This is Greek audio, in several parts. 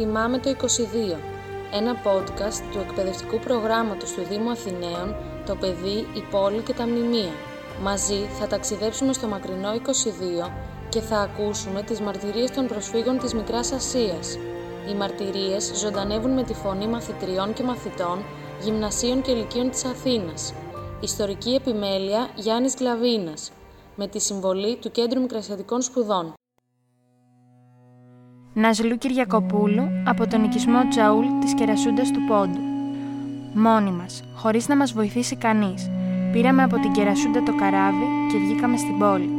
Θυμάμαι το 22, ένα podcast του εκπαιδευτικού προγράμματος του Δήμου Αθηναίων, το παιδί, η πόλη και τα μνημεία. Μαζί θα ταξιδέψουμε στο μακρινό 22 και θα ακούσουμε τις μαρτυρίες των προσφύγων της Μικράς Ασίας. Οι μαρτυρίες ζωντανεύουν με τη φωνή μαθητριών και μαθητών, γυμνασίων και ηλικίων της Αθήνας. Ιστορική επιμέλεια Γιάννης Γλαβίνας, με τη συμβολή του Κέντρου Μικρασιατικών Σπουδών. Ναζλού Κυριακοπούλου από τον οικισμό Τζαούλ της Κερασούντας του Πόντου. Μόνοι μας, χωρίς να μας βοηθήσει κανείς, πήραμε από την Κερασούντα το καράβι και βγήκαμε στην πόλη.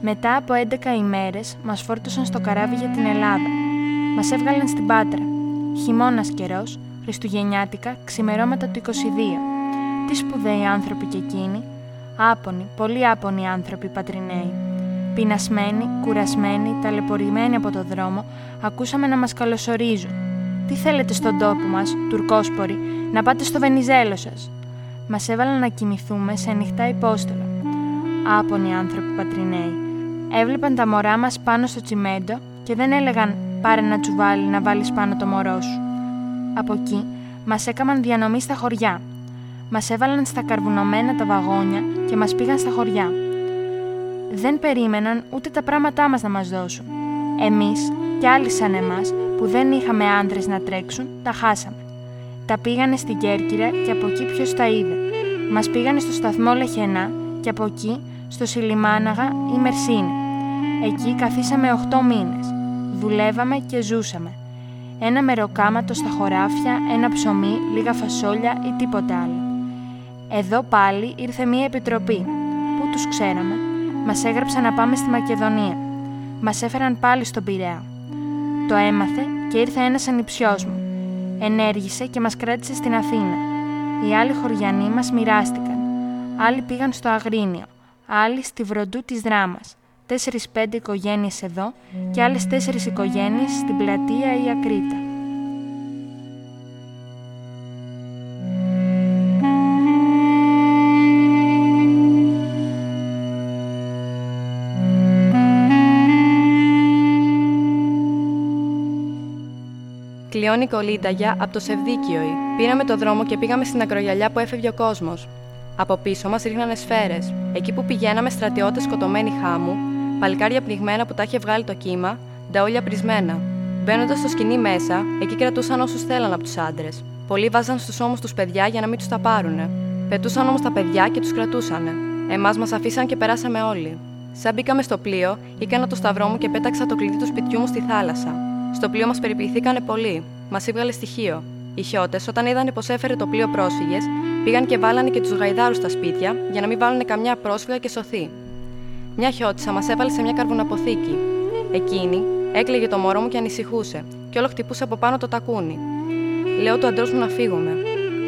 Μετά από 11 ημέρες μας φόρτωσαν στο καράβι για την Ελλάδα. Μας έβγαλαν στην Πάτρα. Χειμώνας καιρός, Χριστουγεννιάτικα, ξημερώματα του 22. Τι σπουδαίοι άνθρωποι και εκείνοι. Άπονοι, πολύ άπονοι άνθρωποι πατριναίοι. Πεινασμένοι, κουρασμένοι, ταλαιπωρημένοι από το δρόμο, ακούσαμε να μας καλωσορίζουν. «Τι θέλετε στον τόπο μας, τουρκόσποροι, να πάτε στο Βενιζέλο σας». Μας έβαλαν να κοιμηθούμε σε ανοιχτά υπόστολα. Άπονοι άνθρωποι πατριναίοι. Έβλεπαν τα μωρά μας πάνω στο τσιμέντο και δεν έλεγαν «πάρε ένα τσουβάλι να βάλεις πάνω το μωρό σου». Από εκεί μας έκαναν διανομή στα χωριά. Μας έβαλαν στα καρβουνωμένα τα βαγόνια και μας πήγαν στα χωριά δεν περίμεναν ούτε τα πράγματά μας να μας δώσουν. Εμείς και άλλοι σαν εμάς που δεν είχαμε άντρες να τρέξουν, τα χάσαμε. Τα πήγανε στην Κέρκυρα και από εκεί ποιος τα είδε. Μας πήγανε στο σταθμό Λεχενά και από εκεί στο Σιλιμάναγα ή Μερσίνη. Εκεί καθίσαμε 8 μήνες. Δουλεύαμε και ζούσαμε. Ένα μεροκάματο στα χωράφια, ένα ψωμί, λίγα φασόλια ή τίποτα άλλο. Εδώ πάλι ήρθε μία επιτροπή. Πού τους ξέραμε, Μας έγραψαν να πάμε στη Μακεδονία. Μας έφεραν πάλι στον Πειραιά. Το έμαθε και ήρθε ένας ανιψιός μου. Ενέργησε και μας κράτησε στην Αθήνα. Οι άλλοι χωριανοί μας μοιράστηκαν. Άλλοι πήγαν στο Αγρίνιο, άλλοι στη Βροντού της Δράμας. Τέσσερι-πέντε οικογένειες εδώ και άλλες τέσσερις οικογένειες στην πλατεία ή Ακρίτα. Κλειώνει κολύταγια από το Σεβδίκιο. Πήραμε το δρόμο και πήγαμε στην ακρογιαλιά που έφευγε ο κόσμος. Από πίσω μας ρίχνανε σφαίρες. Εκεί που πηγαίναμε, στρατιώτες σκοτωμένοι χάμου, παλικάρια πνιγμένα που τα είχε βγάλει το κύμα, νταόλια πρισμένα. Μπαίνοντας στο σκηνή μέσα, εκεί κρατούσαν όσους θέλαν από τους άντρες. Πολλοί βάζαν στους ώμους τους παιδιά για να μην τους τα πάρουνε. Πετούσαν όμως τα παιδιά και τους κρατούσαν. Εμάς μας αφήσαν και περάσαμε όλοι. Σαν μπήκαμε στο πλοίο, έκανα το σταυρό μου και πέταξα το κλειδί του σπιτιού μου στη θάλασσα. Στο πλοίο μας περιποιηθήκανε πολύ. Μας έβγαλε στοιχείο. Οι χιώτες, όταν είδαν πως έφερε το πλοίο πρόσφυγες, πήγαν και βάλανε και τους γαϊδάρους στα σπίτια για να μην βάλουν καμιά πρόσφυγα και σωθεί. Μια χιώτησα μας έβαλε σε μια καρβουναποθήκη. Εκείνη έκλαιγε το μωρό μου και ανησυχούσε, και όλο χτυπούσε από πάνω το τακούνι. Λέω του αντρός μου να φύγουμε.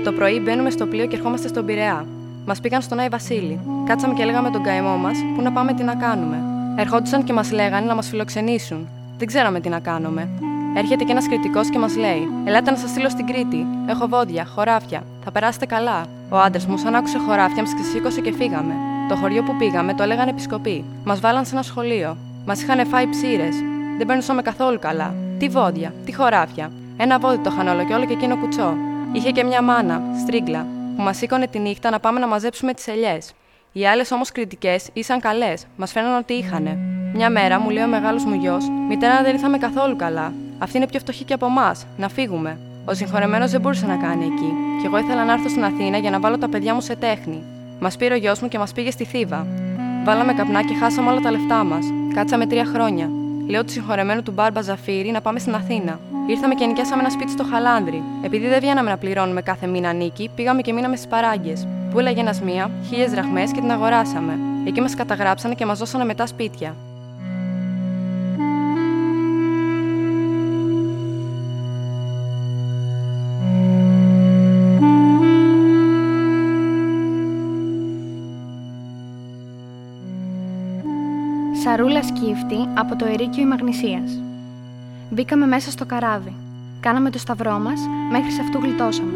Το πρωί μπαίνουμε στο πλοίο και ερχόμαστε στον Πειραιά. Μας πήγαν στον Άι Βασίλη. Κάτσαμε και λέγαμε τον καημό μας που να πάμε τι να κάνουμε. Ερχόντουσαν και μας λέγανε να μας φιλοξενήσουν. Δεν ξέραμε τι να κάνουμε. Έρχεται και ένας κριτικός και μας λέει: Ελάτε να σας στείλω στην Κρήτη. Έχω βόδια, χωράφια. Θα περάσετε καλά. Ο άντρας μου, σαν άκουσε χωράφια, μας ξεσήκωσε και φύγαμε. Το χωριό που πήγαμε το έλεγαν επισκοπή. Μας βάλαν σε ένα σχολείο. Μας είχαν φάει ψήρες. Δεν περνούσαμε καθόλου καλά. Τι βόδια, τι χωράφια. Ένα βόδι το είχαν όλο και όλο και εκείνο κουτσό. Είχε και μια μάνα, στρίγκλα, που μας σήκωνε τη νύχτα να πάμε να μαζέψουμε τις ελιές. Οι άλλες όμως κριτικές ήσαν καλές, μας φαίναν ότι είχανε. Μια μέρα μου λέει ο μεγάλος μου γιος: Μητέρα, δεν ήρθαμε καθόλου καλά. Αυτή είναι πιο φτωχή και από εμάς. Να φύγουμε. Ο συγχωρεμένος δεν μπορούσε να κάνει εκεί, και εγώ ήθελα να έρθω στην Αθήνα για να βάλω τα παιδιά μου σε τέχνη. Μας πήρε ο γιος μου και μας πήγε στη Θήβα. Βάλαμε καπνά και χάσαμε όλα τα λεφτά μας. Κάτσαμε τρία χρόνια. Λέω του συγχωρεμένου του Μπάρμπα Ζαφύρι να πάμε στην Αθήνα. Ήρθαμε και νοικιάσαμε ένα σπίτι στο Χαλάνδρι. Επειδή δεν βγαίναμε να πληρώνουμε κάθε μήνα νίκη, πήγαμε και μείναμε στις παράγκες. Που έλεγε ένας μία, χίλιες δραχμές και την αγοράσαμε. Εκεί μας καταγράψανε και μας δώσανε μετά σπίτια. Σκύφτη από το Ερίκιο Ημαγνησία. Μπήκαμε μέσα στο καράβι. Κάναμε το σταυρό μας, μέχρι σε αυτού γλιτώσαμε.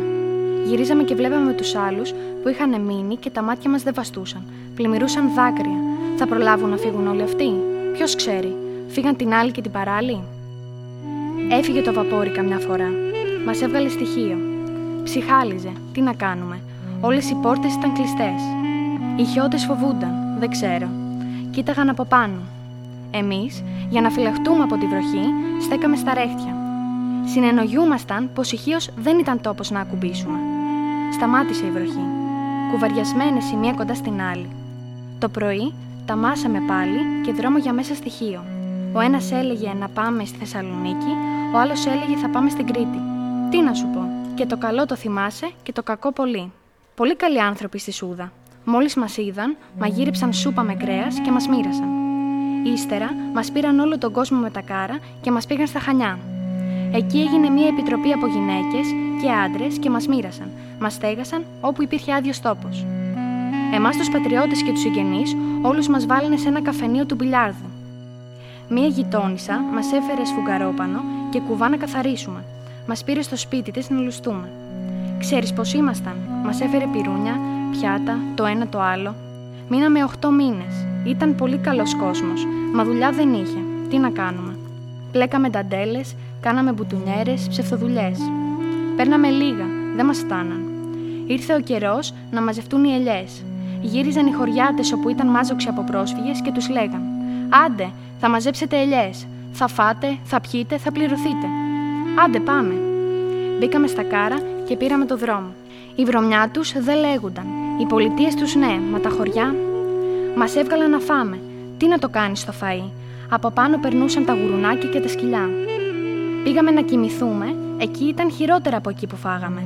Γυρίζαμε και βλέπαμε τους άλλους που είχαν μείνει και τα μάτια μας δεν βαστούσαν. Πλημμυρούσαν δάκρυα. Θα προλάβουν να φύγουν όλοι αυτοί; Ποιος ξέρει, φύγαν την άλλη και την παράλληλη. Έφυγε το βαπόρι καμιά φορά. Μας έβγαλε στοιχείο. Ψυχάλιζε. Τι να κάνουμε; Όλες οι πόρτες ήταν κλειστές. Οι χιώτες φοβούνταν. Δεν ξέρω. Κοίταγαν από πάνω. Εμείς, για να φυλαχτούμε από τη βροχή, στέκαμε στα ρέχτια. Συνενογιούμασταν πως ηχείως δεν ήταν τόπος να ακουμπήσουμε. Σταμάτησε η βροχή. Κουβαριασμένες η μία κοντά στην άλλη. Το πρωί τα μάσαμε πάλι και δρόμο για μέσα στοιχείο. Ο ένας έλεγε να πάμε στη Θεσσαλονίκη, ο άλλος έλεγε θα πάμε στην Κρήτη. Τι να σου πω. Και το καλό το θυμάσαι και το κακό πολύ. Πολύ καλοί άνθρωποι στη Σούδα. Μόλις μας είδαν, μαγείρεψαν σούπα με κρέας και μας μοίρασαν. Ύστερα μας πήραν όλο τον κόσμο με τα κάρα και μας πήγαν στα Χανιά. Εκεί έγινε μια επιτροπή από γυναίκες και άντρες και μας μοίρασαν. Μας στέγασαν όπου υπήρχε άδειος τόπος. Εμάς τους πατριώτες και τους συγγενείς, όλους μας βάλανε σε ένα καφενείο του μπιλιάρδου. Μία γειτόνισσα μας έφερε σφουγγαρόπανο και κουβά να καθαρίσουμε. Μας πήρε στο σπίτι της να λουστούμε. Ξέρεις πώς ήμασταν; Μας έφερε πυρούνια, πιάτα, το ένα το άλλο. Μείναμε 8 μήνες. Ήταν πολύ καλός κόσμος, μα δουλειά δεν είχε. Τι να κάνουμε. Πλέκαμε νταντέλε, κάναμε μπουτουνιέρες, ψευθοδουλειέ. Παίρναμε λίγα, δεν μας φτάναν. Ήρθε ο καιρός να μαζευτούν οι ελιές. Γύριζαν οι χωριάτες όπου ήταν μάζοξοι από πρόσφυγες και τους λέγαν: Άντε, θα μαζέψετε ελιές. Θα φάτε, θα πιείτε, θα πληρωθείτε. Άντε, πάμε. Μπήκαμε στα κάρα και πήραμε το δρόμο. Η βρωμιά τους δεν λέγονταν. Οι πολιτείες τους ναι, μα τα χωριά. Μας έβγαλαν να φάμε. Τι να το κάνεις στο φαΐ. Από πάνω περνούσαν τα γουρουνάκια και τα σκυλιά. Πήγαμε να κοιμηθούμε, εκεί ήταν χειρότερα από εκεί που φάγαμε.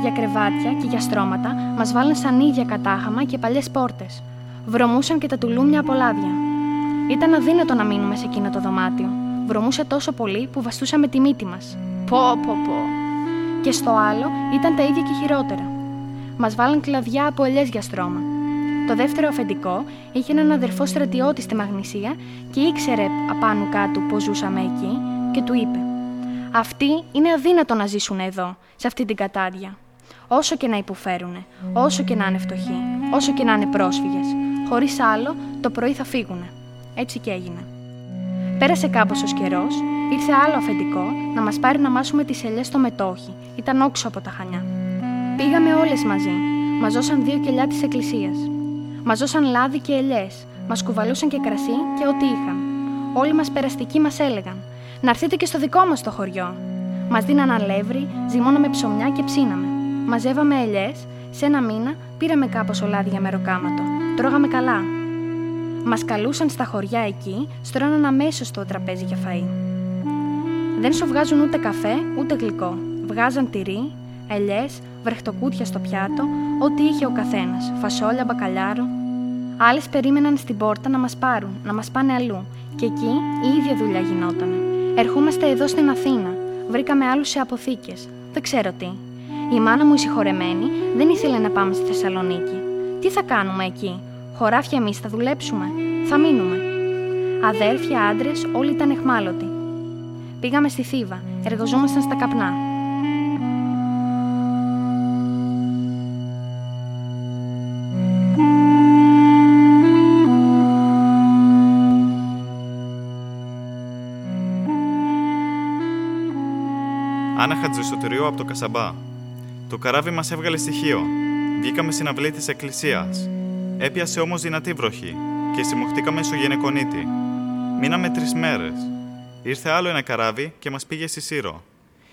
Για κρεβάτια και για στρώματα μας βάλαν σανίδια κατάχαμα και παλιές πόρτες. Βρωμούσαν και τα τουλούμια από λάδια. Ήταν αδύνατο να μείνουμε σε εκείνο το δωμάτιο. Βρωμούσε τόσο πολύ που βαστούσαμε τη μύτη μας. Πω, πω, πω. Και στο άλλο ήταν τα ίδια και χειρότερα. Μας βάλαν κλαδιά από ελιές για στρώμα. Το δεύτερο αφεντικό είχε έναν αδερφό στρατιώτη στη Μαγνησία και ήξερε απάνω κάτω πώς ζούσαμε εκεί και του είπε: Αυτοί είναι αδύνατο να ζήσουν εδώ, σε αυτή την κατάδια. Όσο και να υποφέρουν, όσο και να είναι φτωχοί, όσο και να είναι πρόσφυγες, χωρίς άλλο το πρωί θα φύγουν. Έτσι και έγινε. Πέρασε κάπως ο καιρός, ήρθε άλλο αφεντικό να μας πάρει να μάσουμε τις ελιές στο μετόχι. Ήταν όξω από τα χανιά. Πήγαμε όλες μαζί. Μας ζώσαν δύο κελιά της εκκλησίας. Μας ζώσαν λάδι και ελιές. Μας κουβαλούσαν και κρασί και ό,τι είχαν. Όλοι μας περαστικοί μας έλεγαν: Να έρθετε και στο δικό μας το χωριό. Μας δίναν αλεύρι, ζυμώναμε ψωμιά και ψήναμε. Μαζεύαμε ελιές, σε ένα μήνα πήραμε κάπως ολάδι για μεροκάματο. Τρώγαμε καλά. Μας καλούσαν στα χωριά εκεί, στρώναν αμέσως στο τραπέζι για φαΐ. Δεν σου βγάζουν ούτε καφέ, ούτε γλυκό. Βγάζαν τυρί, ελιέ, βρεχτοκούτια στο πιάτο, ό,τι είχε ο καθένας, φασόλια, μπακαλιάρο. Άλλες περίμεναν στην πόρτα να μας πάρουν, να μας πάνε αλλού, και εκεί η ίδια δουλειά γινότανε. Ερχόμαστε εδώ στην Αθήνα. Βρήκαμε άλλους σε αποθήκες. Δεν ξέρω τι. Η μάνα μου η συγχωρεμένη δεν ήθελε να πάμε στη Θεσσαλονίκη. Τι θα κάνουμε εκεί, Χωράφια εμείς θα δουλέψουμε, θα μείνουμε. Αδέρφια, άντρες, όλοι ήταν εχμάλωτοι. Πήγαμε στη Θήβα, εργοζόμασταν στα καπνά. Άννα Χατζησοτεριού από το Κασαμπά. Το καράβι μας έβγαλε στοιχείο. Βγήκαμε στην αυλή της εκκλησίας. Έπιασε όμως δυνατή βροχή και συμμοχτήκαμε στο γενεκονίτη. Μείναμε τρεις μέρες. Ήρθε άλλο ένα καράβι και μας πήγε στη Σύρο.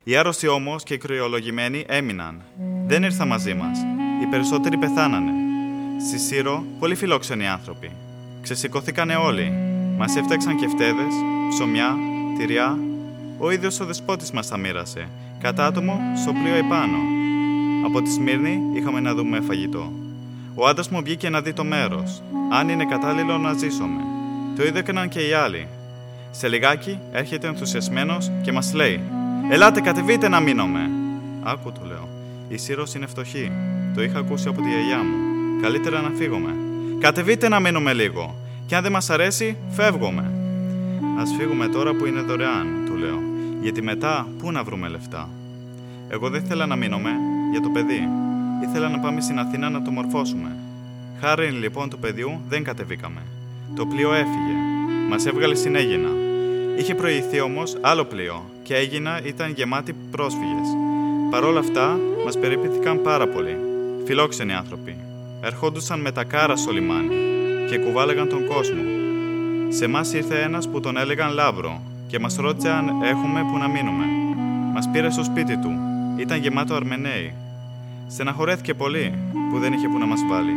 Οι άρρωστοι όμως και οι κρυολογημένοι έμειναν. Δεν ήρθαν μαζί μας. Οι περισσότεροι πεθάνανε. Στη Σύρο, πολύ φιλόξενοι άνθρωποι. Ξεσηκωθήκανε όλοι. Μας έφταξαν και φτέδε, ψωμιά, τυριά. Ο ίδιος ο δεσπότης μας τα μοίρασε, κατά άτομο στο πλοίο επάνω. Από τη Σμύρνη είχαμε να δούμε φαγητό. Ο άντρας μου βγήκε να δει το μέρος, αν είναι κατάλληλο να ζήσουμε. Το ίδιο έκαναν και οι άλλοι. Σε λιγάκι έρχεται ενθουσιασμένος και μας λέει: Ελάτε, κατεβείτε να μείνουμε. Άκου, του λέω. Η Σύρος είναι φτωχή. Το είχα ακούσει από τη γιαγιά μου. Καλύτερα να φύγουμε. Κατεβείτε να μείνουμε λίγο. Και αν δεν μας αρέσει, φεύγουμε. Α φύγουμε τώρα που είναι δωρεάν, του λέω. Γιατί μετά πού να βρούμε λεφτά. Εγώ δεν ήθελα να μείνουμε για το παιδί. Ήθελα να πάμε στην Αθήνα να το μορφώσουμε. Χάρη λοιπόν του παιδιού δεν κατεβήκαμε. Το πλοίο έφυγε. Μας έβγαλε στην Έγινα. Είχε προηγηθεί όμως άλλο πλοίο και έγινα ήταν γεμάτη πρόσφυγες. Παρ' όλα αυτά, μας περιπήθηκαν πάρα πολύ. Φιλόξενοι άνθρωποι. Ερχόντουσαν με τα κάρα στο λιμάνι και κουβάλεγαν τον κόσμο. Σε εμά ήρθε ένας που τον έλεγαν Λάβρο και μας ρώτησε αν έχουμε που να μείνουμε. Μας πήρε στο σπίτι του. Ήταν γεμάτο Αρμενέοι. Στεναχωρέθηκε πολύ που δεν είχε που να μας βάλει.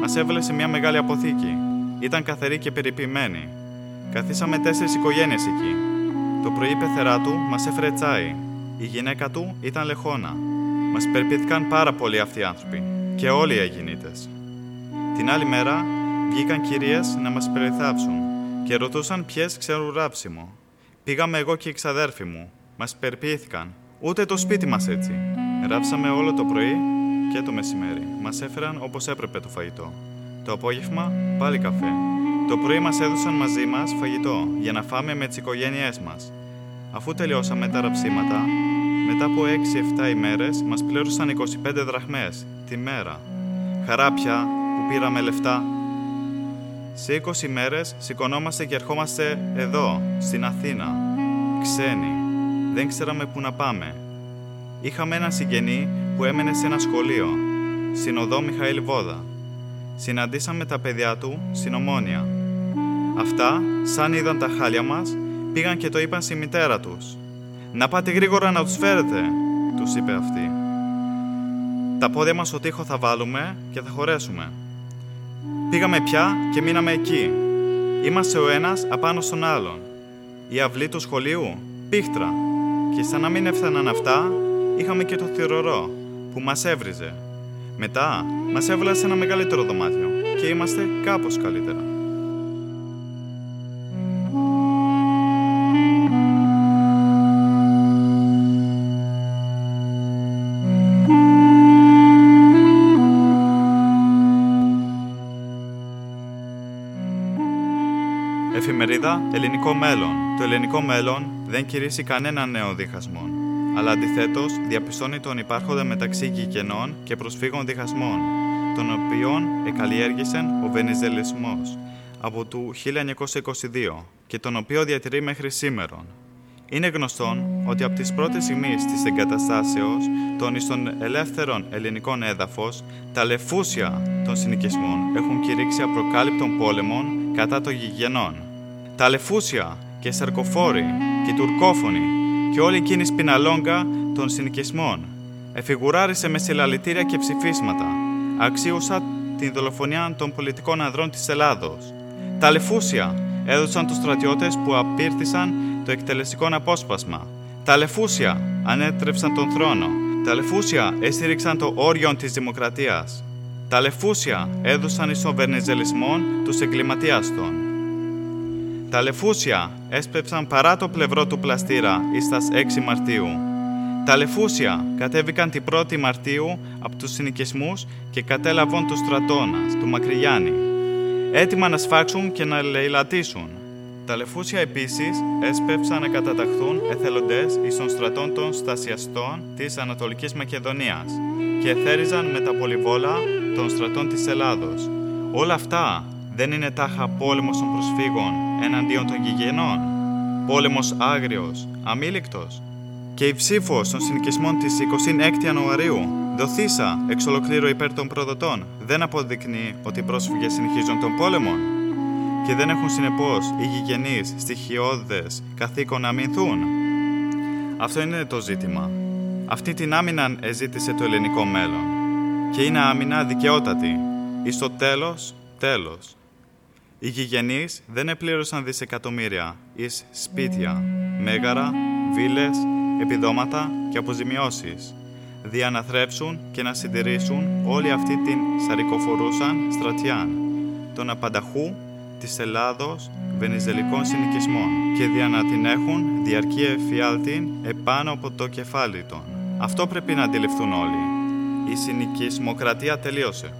Μας έβαλε σε μια μεγάλη αποθήκη. Ήταν καθαρή και περιποιημένη. Καθίσαμε τέσσερις οικογένειες εκεί. Το πρωί η πεθερά του μας έφερε τσάι. Η γυναίκα του ήταν λεχόνα. Μας περπήθηκαν πάρα πολύ αυτοί οι άνθρωποι. Και όλοι οι Αιγινίτε. Την άλλη μέρα βγήκαν κυρίες να μας περιθάψουν και ρωτούσαν ποιες ξέρουν ράψιμο. Πήγαμε εγώ και οι ξαδέρφοι μου. Μας περπήθηκαν. Ούτε το σπίτι μας έτσι. Ράψαμε όλο το πρωί και το μεσημέρι. Μας έφεραν όπως έπρεπε το φαγητό. Το απόγευμα πάλι καφέ. Το πρωί μας έδωσαν μαζί μας φαγητό για να φάμε με τις οικογένειές μας. Αφού τελειώσαμε τα ραψίματα, μετά από 6-7 ημέρες μας πλήρωσαν 25 δραχμές τη μέρα. Χαράπια που πήραμε λεφτά. Σε 20 ημέρες σηκωνόμαστε και ερχόμαστε εδώ, στην Αθήνα. Ξένοι. Δεν ξέραμε πού να πάμε. Είχαμε ένα συγγενή που έμενε σε ένα σχολείο, στην οδό Μιχαήλ Βόδα. Συναντήσαμε τα παιδιά του στην Ομόνια. Αυτά, σαν είδαν τα χάλια μας, πήγαν και το είπαν στη μητέρα τους. «Να πάτε γρήγορα να τους φέρετε», τους είπε αυτή. «Τα πόδια μας στο τοίχο θα βάλουμε και θα χωρέσουμε». Πήγαμε πια και μείναμε εκεί. Είμαστε ο ένας απάνω στον άλλον. Η αυλή του σχολείου, πίχτρα. Και σαν να μην έφταναν αυτά, είχαμε και το θηρορό, που μας έβριζε. Μετά, μας έβαλε σε ένα μεγαλύτερο δωμάτιο και είμαστε κάπως καλύτερα. Εφημερίδα Ελληνικό Μέλλον. Το ελληνικό μέλλον δεν κηρύσσει κανένα νέο διχασμό, αλλά αντιθέτως διαπιστώνει τον υπάρχοντα μεταξύ γηγενών και προσφύγων διχασμών, τον οποίων εκαλλιέργησε ο Βενιζελισμός από το 1922 και τον οποίο διατηρεί μέχρι σήμερα. Είναι γνωστόν ότι από τις πρώτες στιγμές της εγκαταστάσεως των εις των ελεύθερων ελληνικών έδαφος, τα λεφούσια των συνοικισμών έχουν κηρύξει απροκάλυπτων πόλεμων κατά των γηγενών. Τα λεφούσια και σαρκοφόροι και τουρκόφωνοι και όλη εκείνη σπιναλόγκα των συνοικισμών εφηγουράρισε με συλλαλητήρια και ψηφίσματα, αξίουσα την δολοφονία των πολιτικών ανδρών της Ελλάδος. Τα λεφούσια έδωσαν τους στρατιώτες που απήρθησαν το εκτελεστικό απόσπασμα. Τα λεφούσια ανέτρεψαν τον θρόνο. Τα λεφούσια έστηριξαν το όριο της δημοκρατίας. Τα λεφούσια έδωσαν εις τον βερνιζελισμό τους εγκληματίας των. Τα λεφούσια έσπεψαν παρά το πλευρό του πλαστήρα εις τας 6 Μαρτίου. Τα λεφούσια κατέβηκαν την 1η Μαρτίου από τους συνοικισμούς και κατέλαβαν τους στρατώνας του Μακρυγιάννη, έτοιμα να σφάξουν και να λαιλατήσουν. Τα λεφούσια επίσης έσπεψαν να καταταχθούν εθελοντές εις των στρατών των στασιαστών της Ανατολικής Μακεδονίας και εθέριζαν με τα πολυβόλα των στρατών της Ελλάδος. Όλα αυτά δεν είναι τάχα πόλεμος των προσφύγων εναντίον των γηγενών. Πόλεμος άγριος, αμήλικτος. Και η ψήφος των συνοικισμών της 26 Ιανουαρίου, δοθήσα εξ ολοκλήρου υπέρ των προδοτών, δεν αποδεικνύει ότι οι πρόσφυγες συνεχίζουν τον πόλεμο και δεν έχουν συνεπώς οι γηγενείς στοιχειώδες καθήκον να αμυνθούν. Αυτό είναι το ζήτημα. Αυτή την άμυνα εζήτησε το ελληνικό μέλλον και είναι άμυνα δικαιότατη. Εις το τέλος, τέλος. Οι γηγενείς δεν επλήρωσαν δισεκατομμύρια εις σπίτια, μέγαρα, βίλες, επιδόματα και αποζημιώσεις, δια να θρέψουν και να συντηρήσουν όλη αυτή την σαρικοφορούσαν στρατιάν, τον απανταχού της Ελλάδος βενιζελικών συνοικισμών και δια να την έχουν διαρκή εφιάλτην επάνω από το κεφάλι των. Αυτό πρέπει να αντιληφθούν όλοι. Η συνοικισμοκρατία τελείωσε.